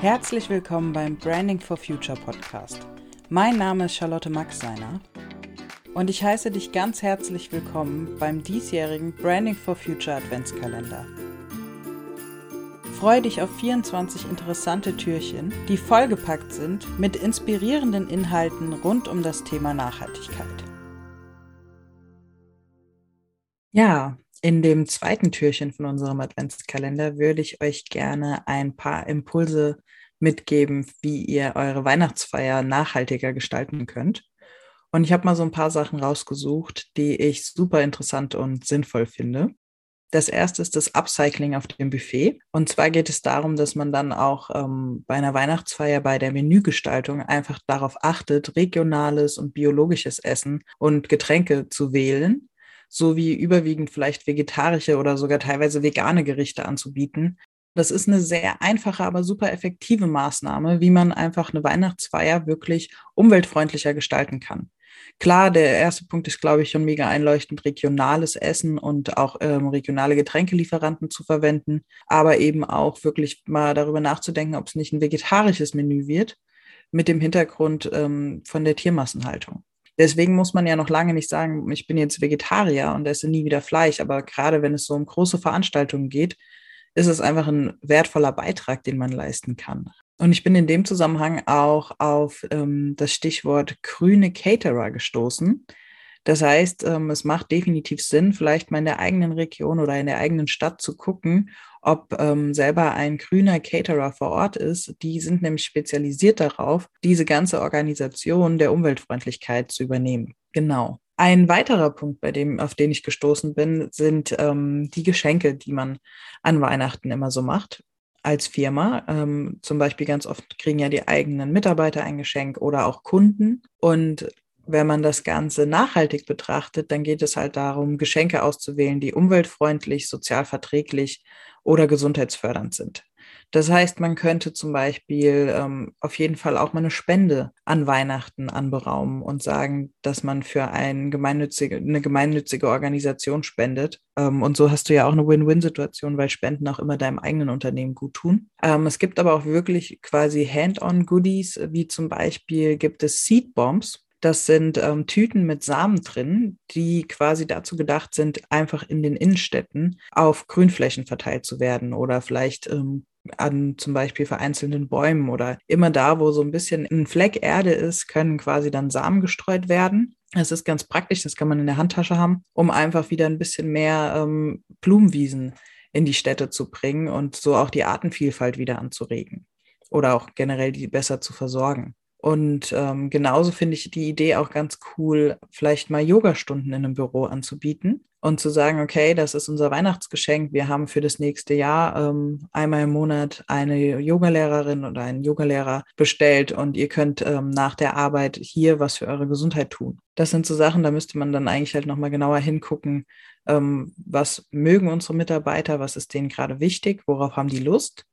Herzlich willkommen beim Branding for Future Podcast. Mein Name ist Charlotte Maxseiner und ich heiße dich ganz herzlich willkommen beim diesjährigen Branding for Future Adventskalender. Freue dich auf 24 interessante Türchen, die vollgepackt sind mit inspirierenden Inhalten rund um das Thema Nachhaltigkeit. Ja, in dem zweiten Türchen von unserem Adventskalender würde ich euch gerne ein paar Impulse mitgeben, wie ihr eure Weihnachtsfeier nachhaltiger gestalten könnt. Und ich habe mal so ein paar Sachen rausgesucht, die ich super interessant und sinnvoll finde. Das erste ist das Upcycling auf dem Buffet. Und zwar geht es darum, dass man dann auch ähm, bei einer Weihnachtsfeier bei der Menügestaltung einfach darauf achtet, regionales und biologisches Essen und Getränke zu wählen, sowie überwiegend vielleicht vegetarische oder sogar teilweise vegane Gerichte anzubieten. Das ist eine sehr einfache, aber super effektive Maßnahme, wie man einfach eine Weihnachtsfeier wirklich umweltfreundlicher gestalten kann. Klar, der erste Punkt ist, glaube ich, schon mega einleuchtend, regionales Essen und auch ähm, regionale Getränkelieferanten zu verwenden, aber eben auch wirklich mal darüber nachzudenken, ob es nicht ein vegetarisches Menü wird, mit dem Hintergrund ähm, von der Tiermassenhaltung. Deswegen muss man ja noch lange nicht sagen, ich bin jetzt Vegetarier und esse nie wieder Fleisch, aber gerade wenn es so um große Veranstaltungen geht, ist es einfach ein wertvoller Beitrag, den man leisten kann. Und ich bin in dem Zusammenhang auch auf ähm, das Stichwort grüne Caterer gestoßen. Das heißt, ähm, es macht definitiv Sinn, vielleicht mal in der eigenen Region oder in der eigenen Stadt zu gucken, ob ähm, selber ein grüner Caterer vor Ort ist. Die sind nämlich spezialisiert darauf, diese ganze Organisation der Umweltfreundlichkeit zu übernehmen. Genau. Ein weiterer Punkt, bei dem, auf den ich gestoßen bin, sind ähm, die Geschenke, die man an Weihnachten immer so macht als Firma. Ähm, zum Beispiel ganz oft kriegen ja die eigenen Mitarbeiter ein Geschenk oder auch Kunden. Und wenn man das Ganze nachhaltig betrachtet, dann geht es halt darum, Geschenke auszuwählen, die umweltfreundlich, sozial verträglich oder gesundheitsfördernd sind. Das heißt, man könnte zum Beispiel ähm, auf jeden Fall auch mal eine Spende an Weihnachten anberaumen und sagen, dass man für ein gemeinnützige, eine gemeinnützige Organisation spendet. Ähm, und so hast du ja auch eine Win-Win-Situation, weil Spenden auch immer deinem eigenen Unternehmen gut tun. Ähm, es gibt aber auch wirklich quasi Hand-on-Goodies, wie zum Beispiel gibt es Seed Bombs. Das sind ähm, Tüten mit Samen drin, die quasi dazu gedacht sind, einfach in den Innenstädten auf Grünflächen verteilt zu werden oder vielleicht ähm, an zum Beispiel vereinzelten Bäumen oder immer da, wo so ein bisschen ein Fleck Erde ist, können quasi dann Samen gestreut werden. Das ist ganz praktisch, das kann man in der Handtasche haben, um einfach wieder ein bisschen mehr ähm, Blumenwiesen in die Städte zu bringen und so auch die Artenvielfalt wieder anzuregen oder auch generell die besser zu versorgen. Und ähm, genauso finde ich die Idee auch ganz cool, vielleicht mal Yogastunden in einem Büro anzubieten und zu sagen, okay, das ist unser Weihnachtsgeschenk. Wir haben für das nächste Jahr ähm, einmal im Monat eine Yogalehrerin oder einen Yogalehrer bestellt und ihr könnt ähm, nach der Arbeit hier was für eure Gesundheit tun. Das sind so Sachen, da müsste man dann eigentlich halt nochmal genauer hingucken, ähm, was mögen unsere Mitarbeiter, was ist denen gerade wichtig, worauf haben die Lust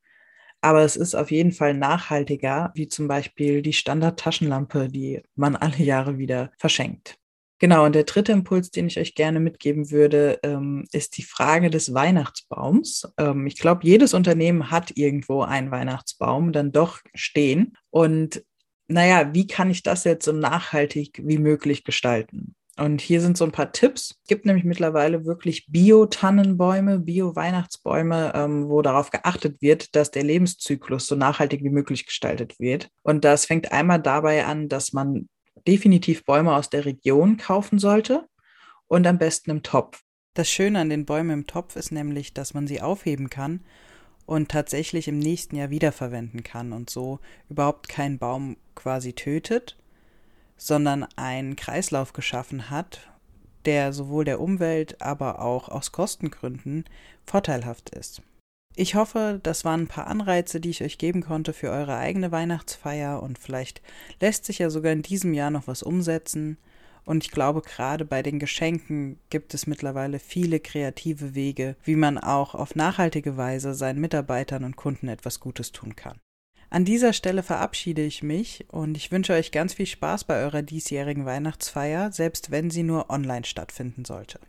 aber es ist auf jeden Fall nachhaltiger, wie zum Beispiel die Standard-Taschenlampe, die man alle Jahre wieder verschenkt. Genau, und der dritte Impuls, den ich euch gerne mitgeben würde, ähm, ist die Frage des Weihnachtsbaums. Ähm, ich glaube, jedes Unternehmen hat irgendwo einen Weihnachtsbaum dann doch stehen. Und naja, wie kann ich das jetzt so nachhaltig wie möglich gestalten? Und hier sind so ein paar Tipps. Es gibt nämlich mittlerweile wirklich Bio-Tannenbäume, Bio-Weihnachtsbäume, ähm, wo darauf geachtet wird, dass der Lebenszyklus so nachhaltig wie möglich gestaltet wird. Und das fängt einmal dabei an, dass man definitiv Bäume aus der Region kaufen sollte und am besten im Topf. Das Schöne an den Bäumen im Topf ist nämlich, dass man sie aufheben kann und tatsächlich im nächsten Jahr wiederverwenden kann und so überhaupt keinen Baum quasi tötet, sondern einen Kreislauf geschaffen hat, der sowohl der Umwelt, aber auch aus Kostengründen vorteilhaft ist. Ich hoffe, das waren ein paar Anreize, die ich euch geben konnte für eure eigene Weihnachtsfeier und vielleicht lässt sich ja sogar in diesem Jahr noch was umsetzen. Und ich glaube, gerade bei den Geschenken gibt es mittlerweile viele kreative Wege, wie man auch auf nachhaltige Weise seinen Mitarbeitern und Kunden etwas Gutes tun kann. An dieser Stelle verabschiede ich mich und ich wünsche euch ganz viel Spaß bei eurer diesjährigen Weihnachtsfeier, selbst wenn sie nur online stattfinden sollte.